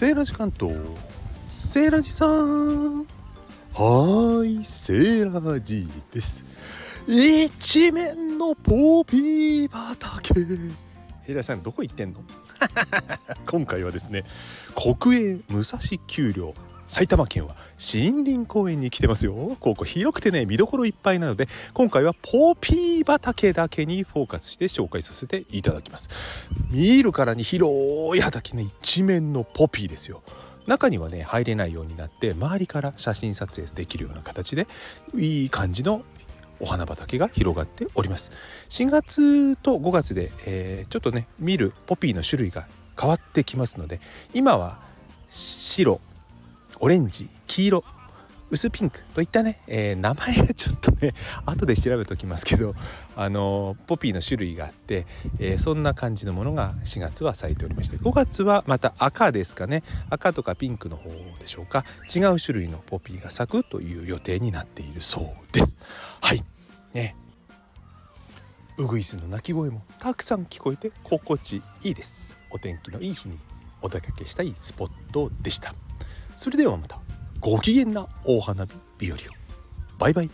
セーラジ関東セーラジさんはーいセーラジです。一面のポピー畑。セーラさんどこ行ってんの？今回はですね国営武蔵丘陵。埼玉県は森林公園に来てますよ。ここ広くてね見どころいっぱいなので今回はポピー畑だけにフォーカスして紹介させていただきます。見るからに広い畑ね一面のポピーですよ。中にはね入れないようになって周りから写真撮影できるような形でいい感じのお花畑が広がっております。4月と5月で、えー、ちょっとね見るポピーの種類が変わってきますので今は白オレンジ黄色薄ピンクといったね、えー、名前がちょっとね 後で調べておきますけどあのポピーの種類があって、えー、そんな感じのものが4月は咲いておりまして5月はまた赤ですかね。赤とかピンクの方でしょうか。違う種類のポピーが咲くという予定になっているそうです。はい。ね。ウグイスの鳴き声もたくさん聞こえて心地いいです。お天気のいい日にお出かけしたいスポットでした。それではまたご機嫌な大花火日和を。バイバイ。